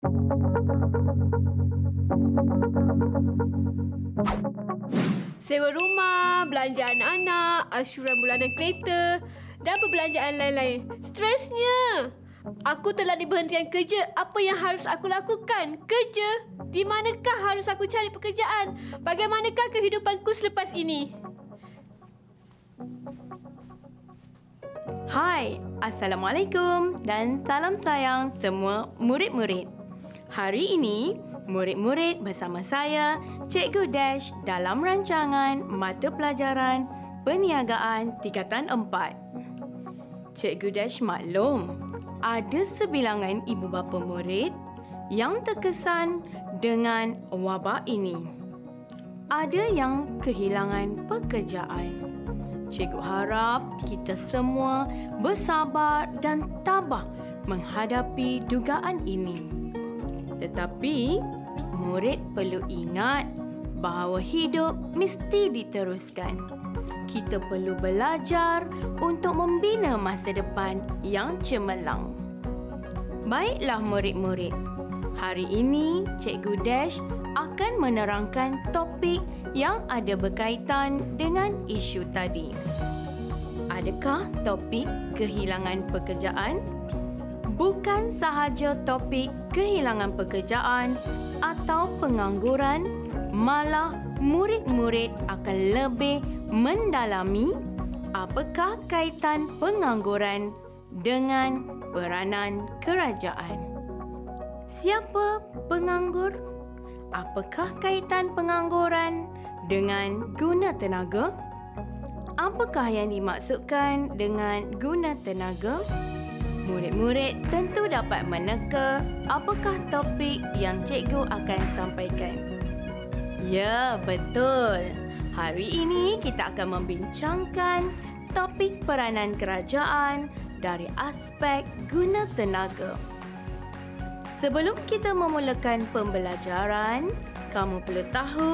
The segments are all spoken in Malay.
Sewa rumah, belanja anak-anak, ansyuran bulanan kereta dan perbelanjaan lain-lain. Stresnya. Aku telah diberhentikan kerja. Apa yang harus aku lakukan? Kerja? Di manakah harus aku cari pekerjaan? Bagaimanakah kehidupanku selepas ini? Hai, Assalamualaikum dan salam sayang semua murid-murid. Hari ini, murid-murid bersama saya, Cikgu Dash dalam rancangan Mata Pelajaran Perniagaan Tingkatan 4. Cikgu Dash maklum, ada sebilangan ibu bapa murid yang terkesan dengan wabak ini. Ada yang kehilangan pekerjaan. Cikgu harap kita semua bersabar dan tabah menghadapi dugaan ini. Tetapi, murid perlu ingat bahawa hidup mesti diteruskan. Kita perlu belajar untuk membina masa depan yang cemerlang. Baiklah murid-murid, hari ini Cikgu Dash akan menerangkan topik yang ada berkaitan dengan isu tadi. Adakah topik kehilangan pekerjaan? Bukan sahaja topik kehilangan pekerjaan atau pengangguran, malah murid-murid akan lebih mendalami apakah kaitan pengangguran dengan peranan kerajaan. Siapa penganggur? apakah kaitan pengangguran dengan guna tenaga? Apakah yang dimaksudkan dengan guna tenaga? Murid-murid tentu dapat meneka apakah topik yang cikgu akan sampaikan. Ya, betul. Hari ini kita akan membincangkan topik peranan kerajaan dari aspek guna tenaga. Sebelum kita memulakan pembelajaran, kamu perlu tahu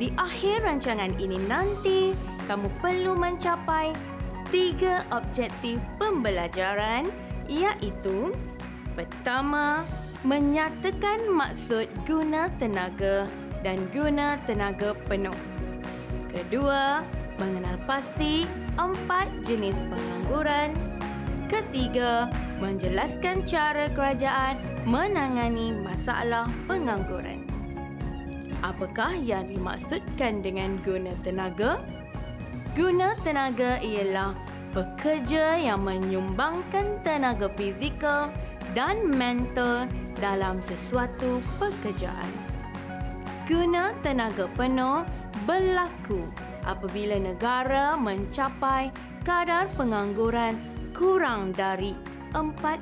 di akhir rancangan ini nanti kamu perlu mencapai tiga objektif pembelajaran iaitu pertama, menyatakan maksud guna tenaga dan guna tenaga penuh. Kedua, mengenal pasti empat jenis pengangguran. Ketiga, menjelaskan cara kerajaan menangani masalah pengangguran. Apakah yang dimaksudkan dengan guna tenaga? Guna tenaga ialah pekerja yang menyumbangkan tenaga fizikal dan mental dalam sesuatu pekerjaan. Guna tenaga penuh berlaku apabila negara mencapai kadar pengangguran kurang dari 4%.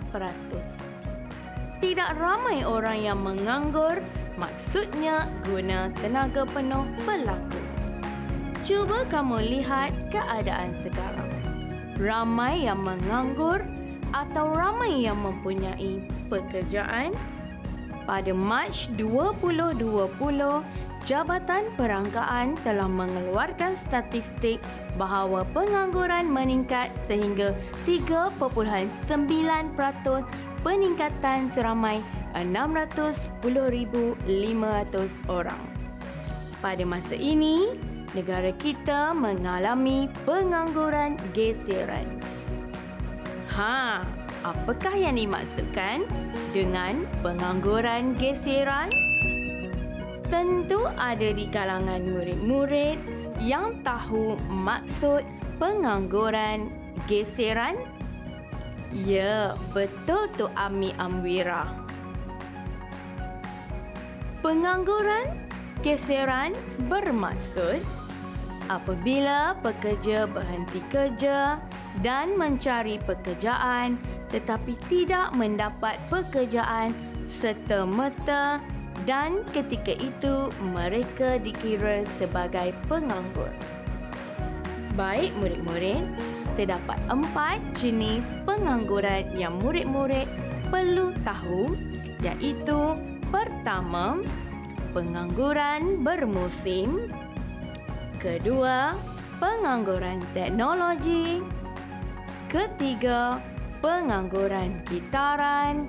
Tidak ramai orang yang menganggur, maksudnya guna tenaga penuh berlaku. Cuba kamu lihat keadaan sekarang. Ramai yang menganggur atau ramai yang mempunyai pekerjaan? Pada Mac 2020, Jabatan Perangkaan telah mengeluarkan statistik bahawa pengangguran meningkat sehingga 3.9% peningkatan seramai 610,500 orang. Pada masa ini, negara kita mengalami pengangguran geseran. Ha, apakah yang dimaksudkan dengan pengangguran geseran? tentu ada di kalangan murid-murid yang tahu maksud pengangguran geseran. Ya, betul tu Ami Amwira. Pengangguran geseran bermaksud apabila pekerja berhenti kerja dan mencari pekerjaan tetapi tidak mendapat pekerjaan serta-merta dan ketika itu mereka dikira sebagai penganggur. Baik murid-murid, terdapat empat jenis pengangguran yang murid-murid perlu tahu iaitu pertama, pengangguran bermusim kedua, pengangguran teknologi ketiga, pengangguran kitaran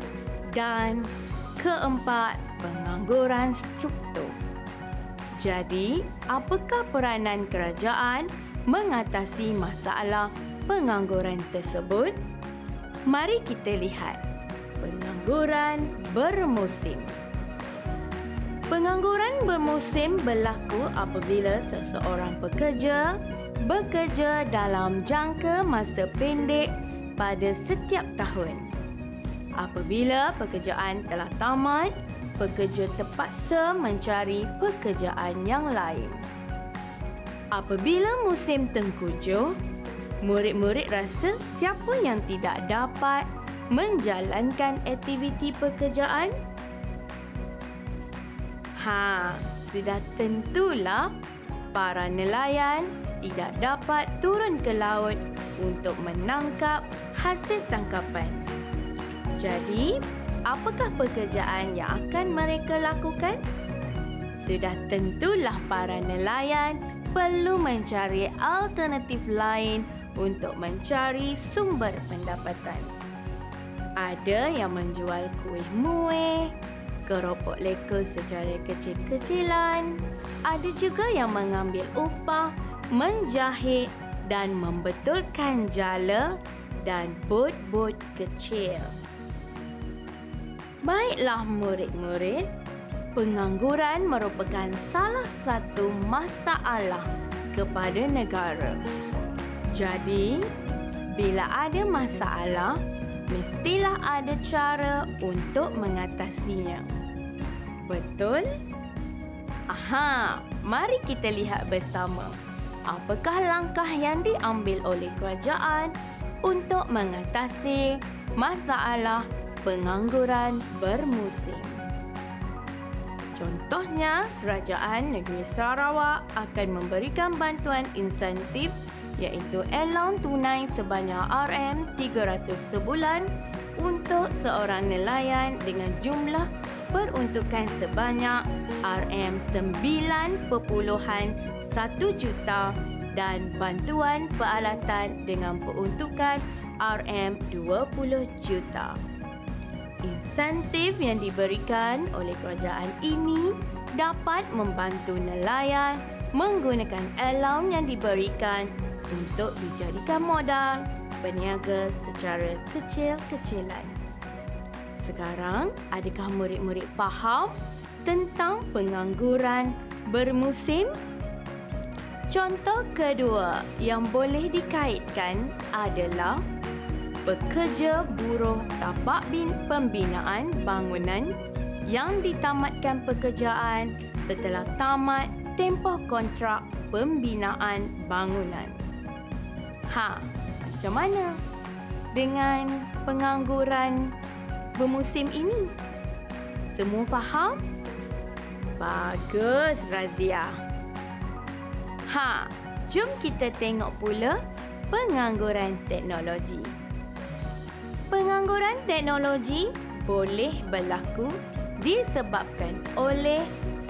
dan keempat, pengangguran struktur. Jadi, apakah peranan kerajaan mengatasi masalah pengangguran tersebut? Mari kita lihat. Pengangguran bermusim. Pengangguran bermusim berlaku apabila seseorang pekerja bekerja dalam jangka masa pendek pada setiap tahun. Apabila pekerjaan telah tamat, pekerja terpaksa mencari pekerjaan yang lain. Apabila musim tengkujuh, murid-murid rasa siapa yang tidak dapat menjalankan aktiviti pekerjaan? Ha, sudah tentulah para nelayan tidak dapat turun ke laut untuk menangkap hasil tangkapan. Jadi, apakah pekerjaan yang akan mereka lakukan? Sudah tentulah para nelayan perlu mencari alternatif lain untuk mencari sumber pendapatan. Ada yang menjual kuih muih, keropok leka secara kecil-kecilan. Ada juga yang mengambil upah, menjahit dan membetulkan jala dan bot-bot kecil. Baiklah murid-murid, pengangguran merupakan salah satu masalah kepada negara. Jadi, bila ada masalah, mestilah ada cara untuk mengatasinya. Betul? Aha, mari kita lihat bersama. Apakah langkah yang diambil oleh kerajaan untuk mengatasi masalah pengangguran bermusim. Contohnya, Kerajaan Negeri Sarawak akan memberikan bantuan insentif iaitu allowance tunai sebanyak RM300 sebulan untuk seorang nelayan dengan jumlah peruntukan sebanyak RM9.1 juta dan bantuan peralatan dengan peruntukan RM20 juta. Insentif yang diberikan oleh kerajaan ini dapat membantu nelayan menggunakan alam yang diberikan untuk dijadikan modal berniaga secara kecil-kecilan. Sekarang, adakah murid-murid faham tentang pengangguran bermusim? Contoh kedua yang boleh dikaitkan adalah pekerja buruh tapak bin pembinaan bangunan yang ditamatkan pekerjaan setelah tamat tempoh kontrak pembinaan bangunan. Ha, macam mana dengan pengangguran bermusim ini? Semua faham? Bagus, Razia. Ha, jom kita tengok pula pengangguran teknologi. Pengangguran teknologi boleh berlaku disebabkan oleh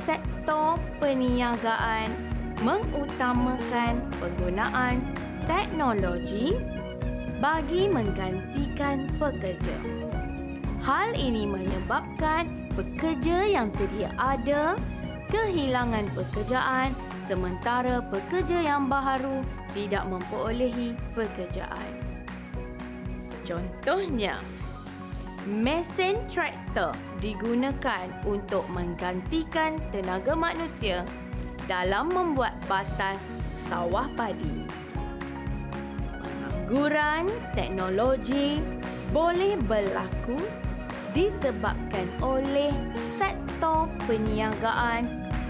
sektor perniagaan mengutamakan penggunaan teknologi bagi menggantikan pekerja. Hal ini menyebabkan pekerja yang sedia ada kehilangan pekerjaan sementara pekerja yang baru tidak memperolehi pekerjaan. Contohnya, mesin traktor digunakan untuk menggantikan tenaga manusia dalam membuat batas sawah padi. Pengangguran teknologi boleh berlaku disebabkan oleh sektor perniagaan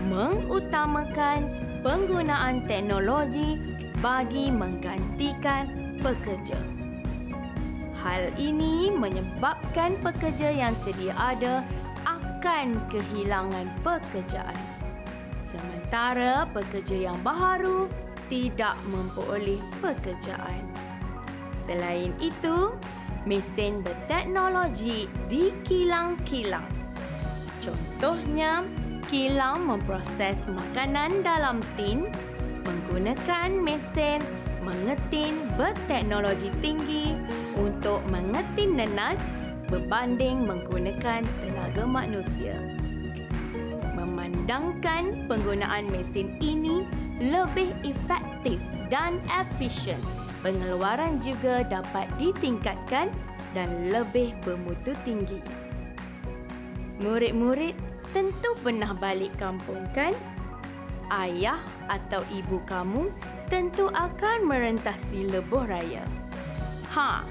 mengutamakan penggunaan teknologi bagi menggantikan pekerja. Hal ini menyebabkan pekerja yang sedia ada akan kehilangan pekerjaan. Sementara pekerja yang baru tidak memperoleh pekerjaan. Selain itu, mesin berteknologi dikilang-kilang. Contohnya, kilang memproses makanan dalam tin menggunakan mesin mengetin berteknologi tinggi untuk mengetin nenas berbanding menggunakan tenaga manusia. Memandangkan penggunaan mesin ini lebih efektif dan efisien, pengeluaran juga dapat ditingkatkan dan lebih bermutu tinggi. Murid-murid tentu pernah balik kampung kan? Ayah atau ibu kamu tentu akan merentasi lebuh raya. Ha,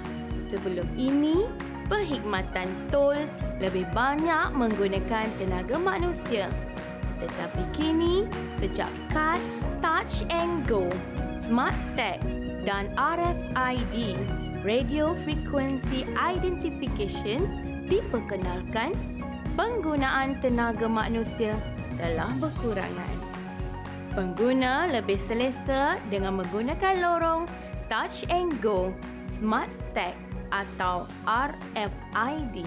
sebelum ini perkhidmatan tol lebih banyak menggunakan tenaga manusia. Tetapi kini sejak kad, touch and go, smart tag dan RFID, radio frequency identification diperkenalkan, penggunaan tenaga manusia telah berkurangan. Pengguna lebih selesa dengan menggunakan lorong Touch and Go, Smart Tag atau RFID.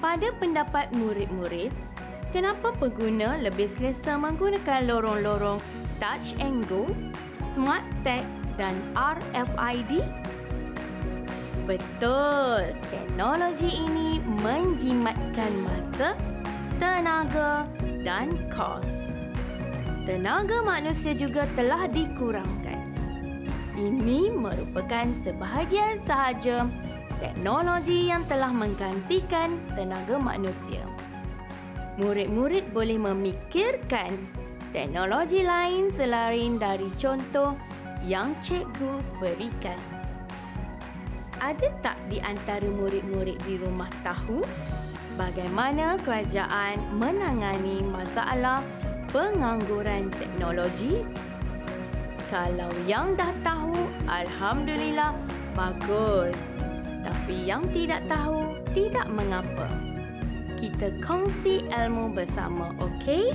Pada pendapat murid-murid, kenapa pengguna lebih selesa menggunakan lorong-lorong Touch and Go, Smart Tag dan RFID? Betul, teknologi ini menjimatkan masa, tenaga dan kos tenaga manusia juga telah dikurangkan. Ini merupakan sebahagian sahaja teknologi yang telah menggantikan tenaga manusia. Murid-murid boleh memikirkan teknologi lain selain dari contoh yang cikgu berikan. Ada tak di antara murid-murid di rumah tahu bagaimana kerajaan menangani masalah pengangguran teknologi? Kalau yang dah tahu, Alhamdulillah, bagus. Tapi yang tidak tahu, tidak mengapa. Kita kongsi ilmu bersama, okey?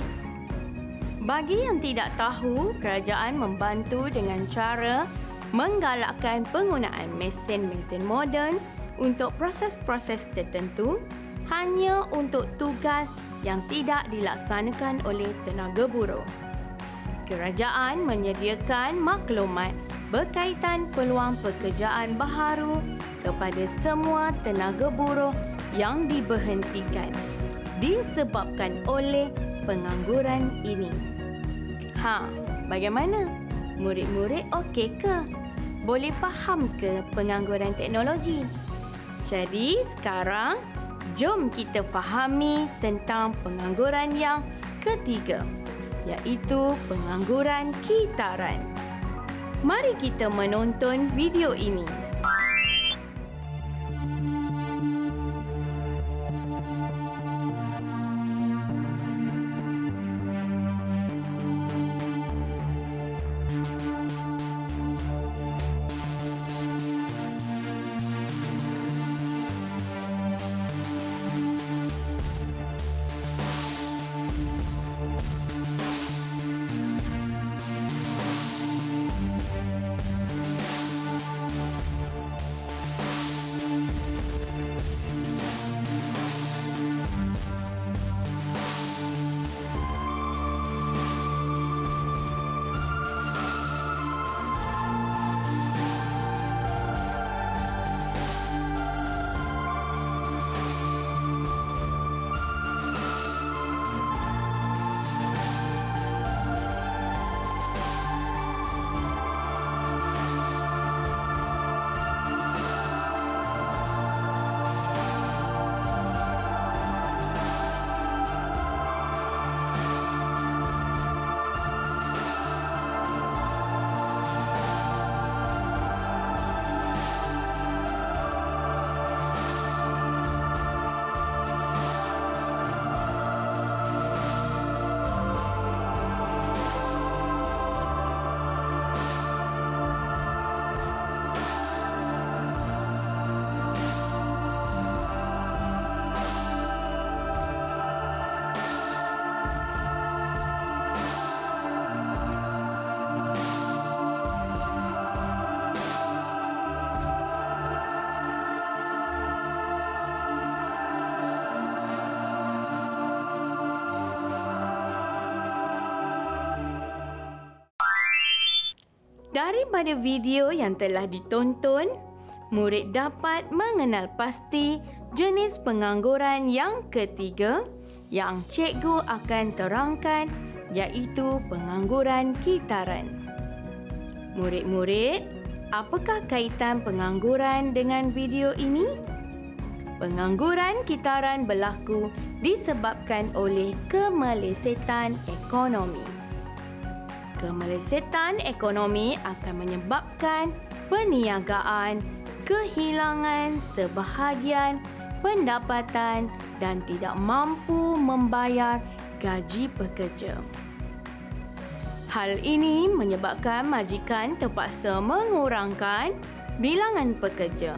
Bagi yang tidak tahu, kerajaan membantu dengan cara menggalakkan penggunaan mesin-mesin moden untuk proses-proses tertentu hanya untuk tugas yang tidak dilaksanakan oleh tenaga buruh. Kerajaan menyediakan maklumat berkaitan peluang pekerjaan baharu kepada semua tenaga buruh yang diberhentikan disebabkan oleh pengangguran ini. Ha, bagaimana? Murid-murid okey ke? Boleh faham ke pengangguran teknologi? Jadi sekarang Jom kita fahami tentang pengangguran yang ketiga, iaitu pengangguran kitaran. Mari kita menonton video ini. Daripada video yang telah ditonton, murid dapat mengenal pasti jenis pengangguran yang ketiga yang cikgu akan terangkan iaitu pengangguran kitaran. Murid-murid, apakah kaitan pengangguran dengan video ini? Pengangguran kitaran berlaku disebabkan oleh kemelesetan ekonomi. Kemelesetan ekonomi akan menyebabkan perniagaan, kehilangan sebahagian pendapatan dan tidak mampu membayar gaji pekerja. Hal ini menyebabkan majikan terpaksa mengurangkan bilangan pekerja.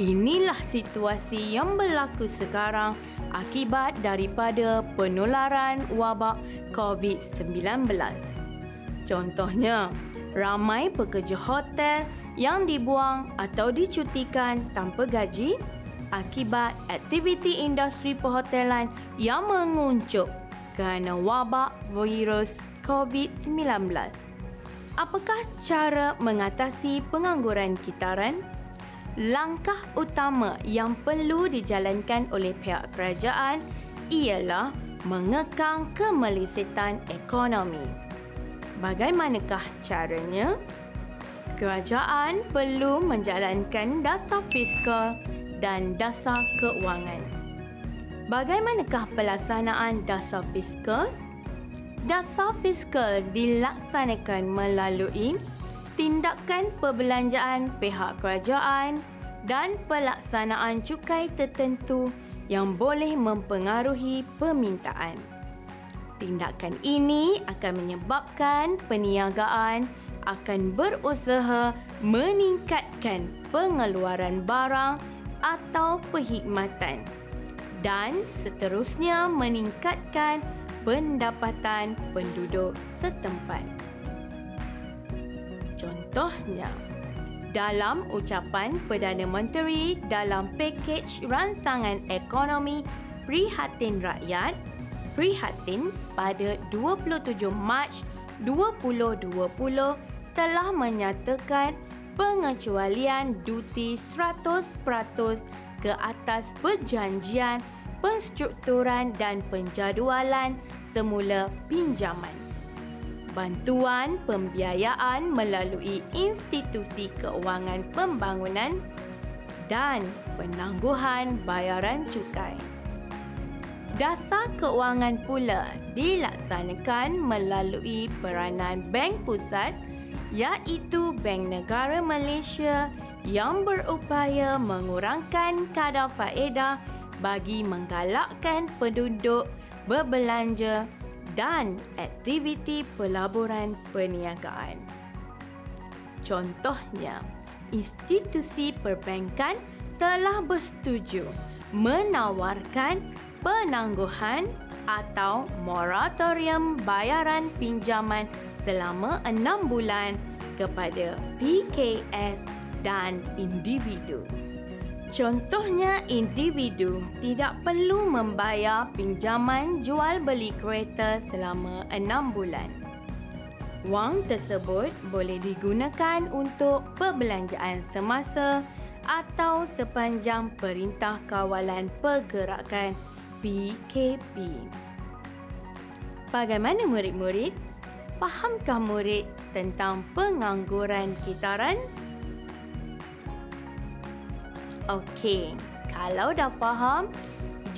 Inilah situasi yang berlaku sekarang akibat daripada penularan wabak COVID-19. Contohnya, ramai pekerja hotel yang dibuang atau dicutikan tanpa gaji akibat aktiviti industri perhotelan yang menguncup kerana wabak virus COVID-19. Apakah cara mengatasi pengangguran kitaran? Langkah utama yang perlu dijalankan oleh pihak kerajaan ialah mengekang kemelesetan ekonomi. Bagaimanakah caranya? Kerajaan perlu menjalankan dasar fiskal dan dasar keuangan. Bagaimanakah pelaksanaan dasar fiskal? Dasar fiskal dilaksanakan melalui tindakan perbelanjaan pihak kerajaan dan pelaksanaan cukai tertentu yang boleh mempengaruhi permintaan. Tindakan ini akan menyebabkan perniagaan akan berusaha meningkatkan pengeluaran barang atau perkhidmatan dan seterusnya meningkatkan pendapatan penduduk setempat. Contohnya, dalam ucapan Perdana Menteri dalam pakej ransangan ekonomi Prihatin Rakyat, Prihatin pada 27 Mac 2020 telah menyatakan pengecualian duti 100% ke atas perjanjian penstrukturan dan penjadualan semula pinjaman. Bantuan pembiayaan melalui institusi keuangan pembangunan dan penangguhan bayaran cukai. Dasar keuangan pula dilaksanakan melalui peranan Bank Pusat iaitu Bank Negara Malaysia yang berupaya mengurangkan kadar faedah bagi menggalakkan penduduk berbelanja dan aktiviti pelaburan perniagaan. Contohnya, institusi perbankan telah bersetuju menawarkan penangguhan atau moratorium bayaran pinjaman selama enam bulan kepada PKS dan individu. Contohnya, individu tidak perlu membayar pinjaman jual beli kereta selama enam bulan. Wang tersebut boleh digunakan untuk perbelanjaan semasa atau sepanjang Perintah Kawalan Pergerakan PKP. Bagaimana murid-murid? Fahamkah murid tentang pengangguran kitaran? Okey, kalau dah faham,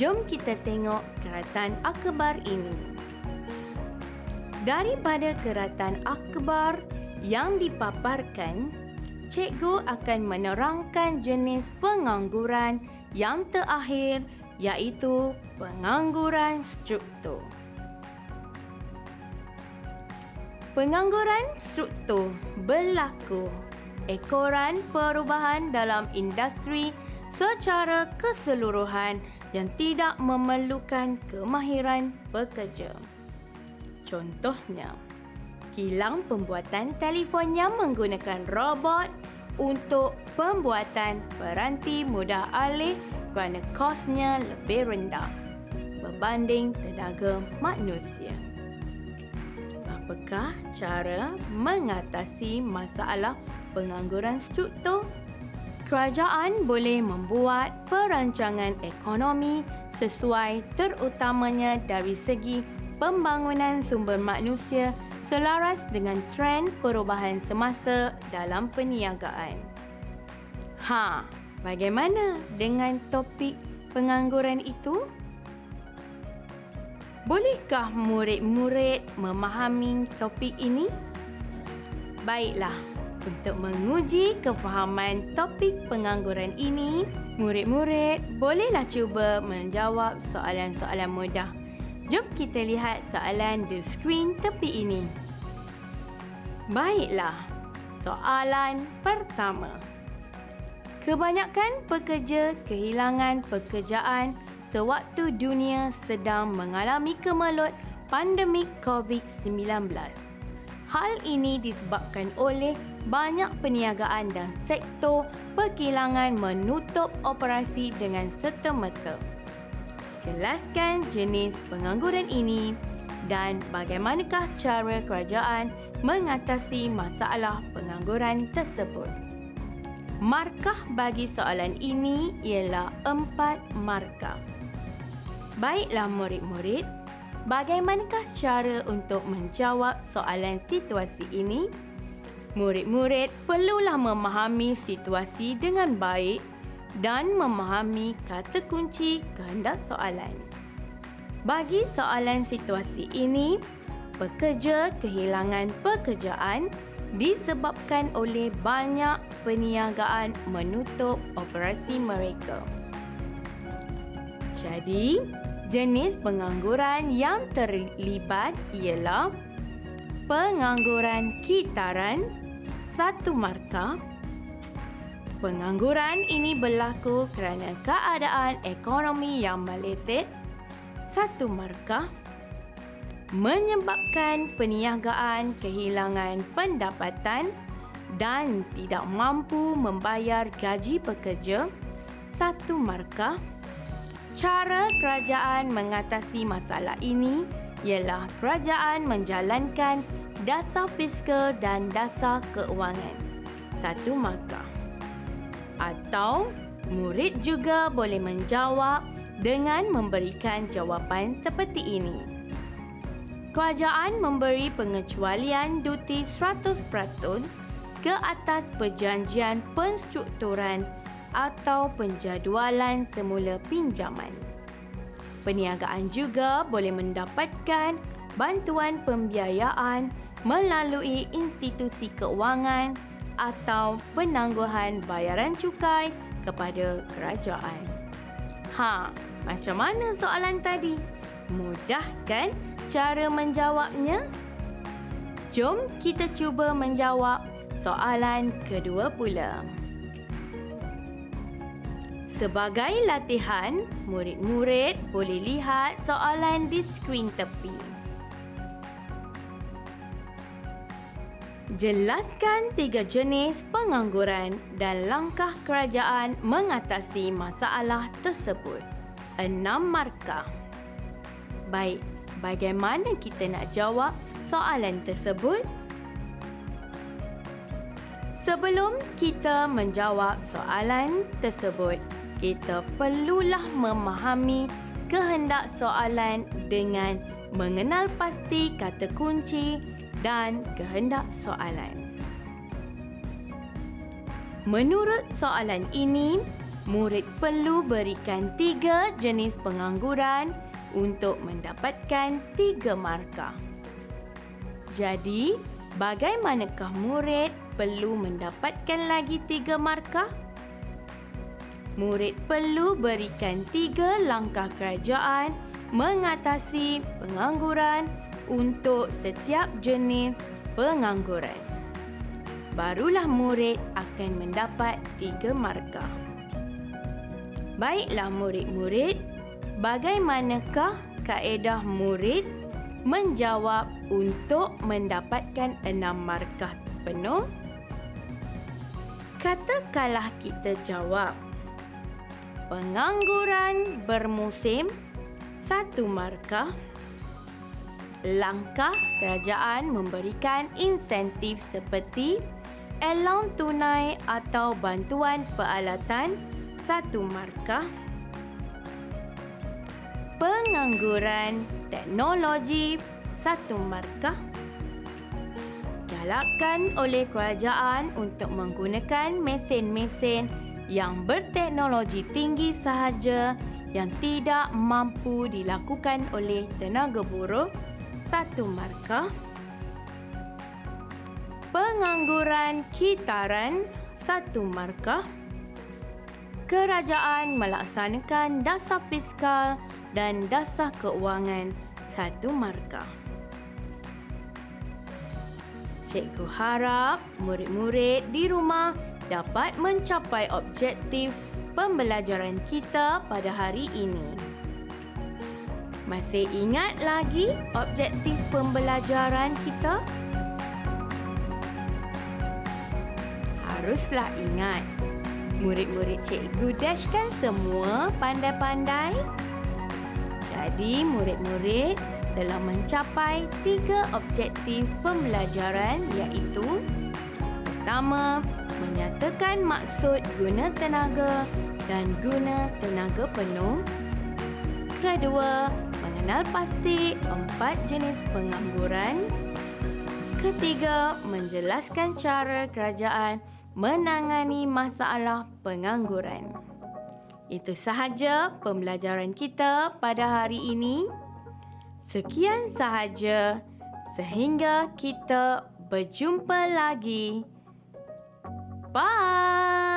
jom kita tengok keratan akbar ini. Daripada keratan akbar yang dipaparkan, cikgu akan menerangkan jenis pengangguran yang terakhir iaitu pengangguran struktur. Pengangguran struktur berlaku ekoran perubahan dalam industri secara keseluruhan yang tidak memerlukan kemahiran pekerja. Contohnya, kilang pembuatan telefon yang menggunakan robot untuk pembuatan peranti mudah alih kerana kosnya lebih rendah berbanding tenaga manusia. Apakah cara mengatasi masalah pengangguran struktur? kerajaan boleh membuat perancangan ekonomi sesuai terutamanya dari segi pembangunan sumber manusia selaras dengan trend perubahan semasa dalam perniagaan. Ha, bagaimana dengan topik pengangguran itu? Bolehkah murid-murid memahami topik ini? Baiklah, untuk menguji kefahaman topik pengangguran ini, murid-murid bolehlah cuba menjawab soalan-soalan mudah. Jom kita lihat soalan di skrin tepi ini. Baiklah, soalan pertama. Kebanyakan pekerja kehilangan pekerjaan sewaktu dunia sedang mengalami kemelut pandemik COVID-19. Hal ini disebabkan oleh banyak perniagaan dan sektor perkilangan menutup operasi dengan serta-merta. Jelaskan jenis pengangguran ini dan bagaimanakah cara kerajaan mengatasi masalah pengangguran tersebut. Markah bagi soalan ini ialah empat markah. Baiklah murid-murid, bagaimanakah cara untuk menjawab soalan situasi ini? Murid-murid perlulah memahami situasi dengan baik dan memahami kata kunci kehendak soalan. Bagi soalan situasi ini, pekerja kehilangan pekerjaan disebabkan oleh banyak perniagaan menutup operasi mereka. Jadi, jenis pengangguran yang terlibat ialah pengangguran kitaran satu markah. Pengangguran ini berlaku kerana keadaan ekonomi yang meleset satu markah menyebabkan perniagaan kehilangan pendapatan dan tidak mampu membayar gaji pekerja. Satu markah. Cara kerajaan mengatasi masalah ini ialah kerajaan menjalankan dasar fiskal dan dasar keuangan. Satu markah. Atau murid juga boleh menjawab dengan memberikan jawapan seperti ini kerajaan memberi pengecualian duti 100% ke atas perjanjian penstrukturan atau penjadualan semula pinjaman. Perniagaan juga boleh mendapatkan bantuan pembiayaan melalui institusi keuangan atau penangguhan bayaran cukai kepada kerajaan. Ha, macam mana soalan tadi? Mudah kan? Cara menjawabnya? Jom kita cuba menjawab soalan kedua pula. Sebagai latihan, murid-murid boleh lihat soalan di skrin tepi. Jelaskan tiga jenis pengangguran dan langkah kerajaan mengatasi masalah tersebut. Enam markah. Baik, bagaimana kita nak jawab soalan tersebut? Sebelum kita menjawab soalan tersebut, kita perlulah memahami kehendak soalan dengan mengenal pasti kata kunci dan kehendak soalan. Menurut soalan ini, murid perlu berikan tiga jenis pengangguran untuk mendapatkan tiga markah. Jadi, bagaimanakah murid perlu mendapatkan lagi tiga markah? Murid perlu berikan tiga langkah kerajaan mengatasi pengangguran untuk setiap jenis pengangguran. Barulah murid akan mendapat tiga markah. Baiklah murid-murid, bagaimanakah kaedah murid menjawab untuk mendapatkan enam markah penuh? Katakanlah kita jawab pengangguran bermusim satu markah langkah kerajaan memberikan insentif seperti Allowance tunai atau bantuan peralatan satu markah. Pengangguran teknologi satu markah. Galakkan oleh kerajaan untuk menggunakan mesin-mesin yang berteknologi tinggi sahaja yang tidak mampu dilakukan oleh tenaga buruh satu markah. Pengangguran kitaran satu markah. Kerajaan melaksanakan dasar fiskal dan dasar keuangan satu markah. Cikgu harap murid-murid di rumah dapat mencapai objektif pembelajaran kita pada hari ini. Masih ingat lagi objektif pembelajaran kita? Haruslah ingat. Murid-murid cikgu Dash kan semua pandai-pandai? Jadi murid-murid telah mencapai tiga objektif pembelajaran iaitu Pertama, menyatakan maksud guna tenaga dan guna tenaga penuh. Kedua, mengenal pasti empat jenis pengangguran. Ketiga, menjelaskan cara kerajaan menangani masalah pengangguran. Itu sahaja pembelajaran kita pada hari ini. Sekian sahaja sehingga kita berjumpa lagi. Bye.